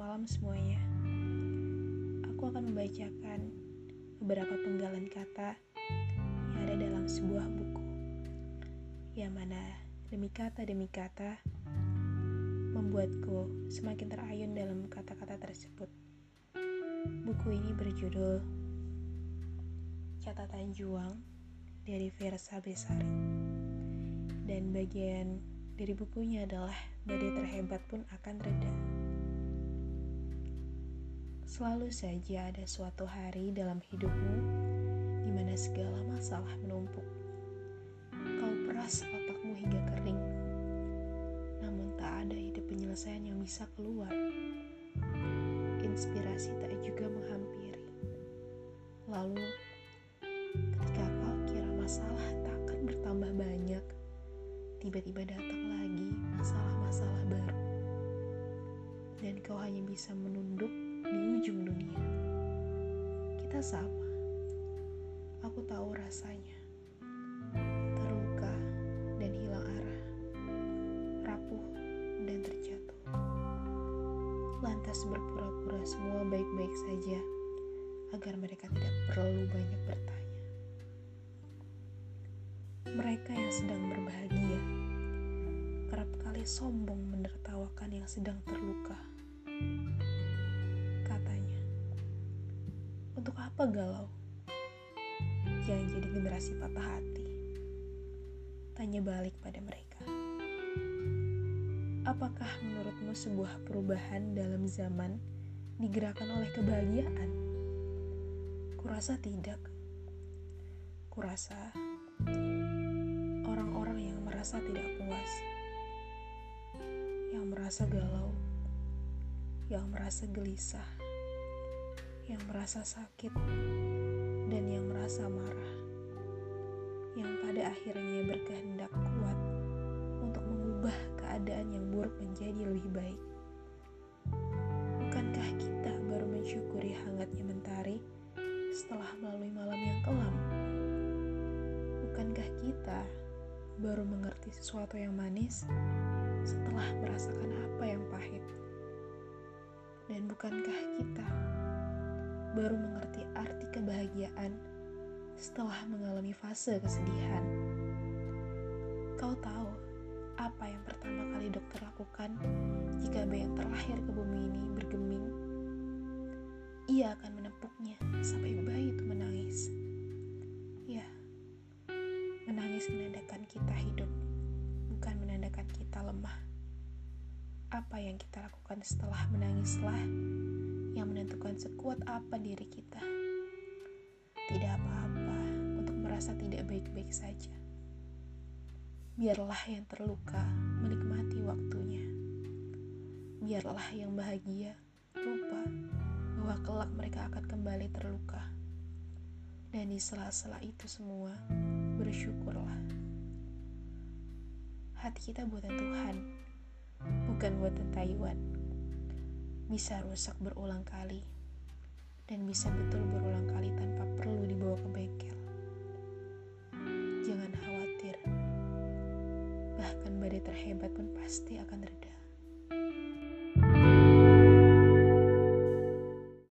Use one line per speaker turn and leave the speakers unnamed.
malam semuanya. Aku akan membacakan beberapa penggalan kata yang ada dalam sebuah buku. Yang mana demi kata demi kata membuatku semakin terayun dalam kata-kata tersebut. Buku ini berjudul Catatan Juang dari Versa Besari. Dan bagian dari bukunya adalah badai terhebat pun akan reda. Selalu saja ada suatu hari dalam hidupmu di mana segala masalah menumpuk. Kau peras otakmu hingga kering, namun tak ada ide penyelesaian yang bisa keluar. Inspirasi tak juga menghampiri. Lalu, ketika kau kira masalah tak akan bertambah banyak, tiba-tiba datang lagi masalah-masalah baru. Dan kau hanya bisa menunduk di ujung dunia. Kita sama. Aku tahu rasanya. Terluka dan hilang arah. Rapuh dan terjatuh. Lantas berpura-pura semua baik-baik saja agar mereka tidak perlu banyak bertanya. Mereka yang sedang berbahagia kerap kali sombong menertawakan yang sedang terluka. Untuk apa galau? Jangan jadi generasi patah hati. Tanya balik pada mereka. Apakah menurutmu sebuah perubahan dalam zaman digerakkan oleh kebahagiaan? Kurasa tidak. Kurasa orang-orang yang merasa tidak puas, yang merasa galau, yang merasa gelisah, yang merasa sakit, dan yang merasa marah, yang pada akhirnya berkehendak kuat untuk mengubah keadaan yang buruk menjadi lebih baik. Bukankah kita baru mensyukuri hangatnya mentari setelah melalui malam yang kelam? Bukankah kita baru mengerti sesuatu yang manis setelah merasakan apa yang pahit? Dan bukankah kita baru mengerti arti kebahagiaan setelah mengalami fase kesedihan. Kau tahu apa yang pertama kali dokter lakukan jika bayi terlahir ke bumi ini bergeming? Ia akan menepuknya sampai bayi itu menangis. Ya, menangis menandakan kita hidup, bukan menandakan kita lemah. Apa yang kita lakukan setelah menangislah yang menentukan sekuat apa diri kita. Tidak apa-apa untuk merasa tidak baik-baik saja. Biarlah yang terluka menikmati waktunya. Biarlah yang bahagia lupa bahwa kelak mereka akan kembali terluka. Dan di sela-sela itu semua, bersyukurlah. Hati kita buatan Tuhan, bukan buatan Taiwan bisa rusak berulang kali dan bisa betul berulang kali tanpa perlu dibawa ke bengkel. Jangan khawatir, bahkan badai terhebat pun pasti akan reda.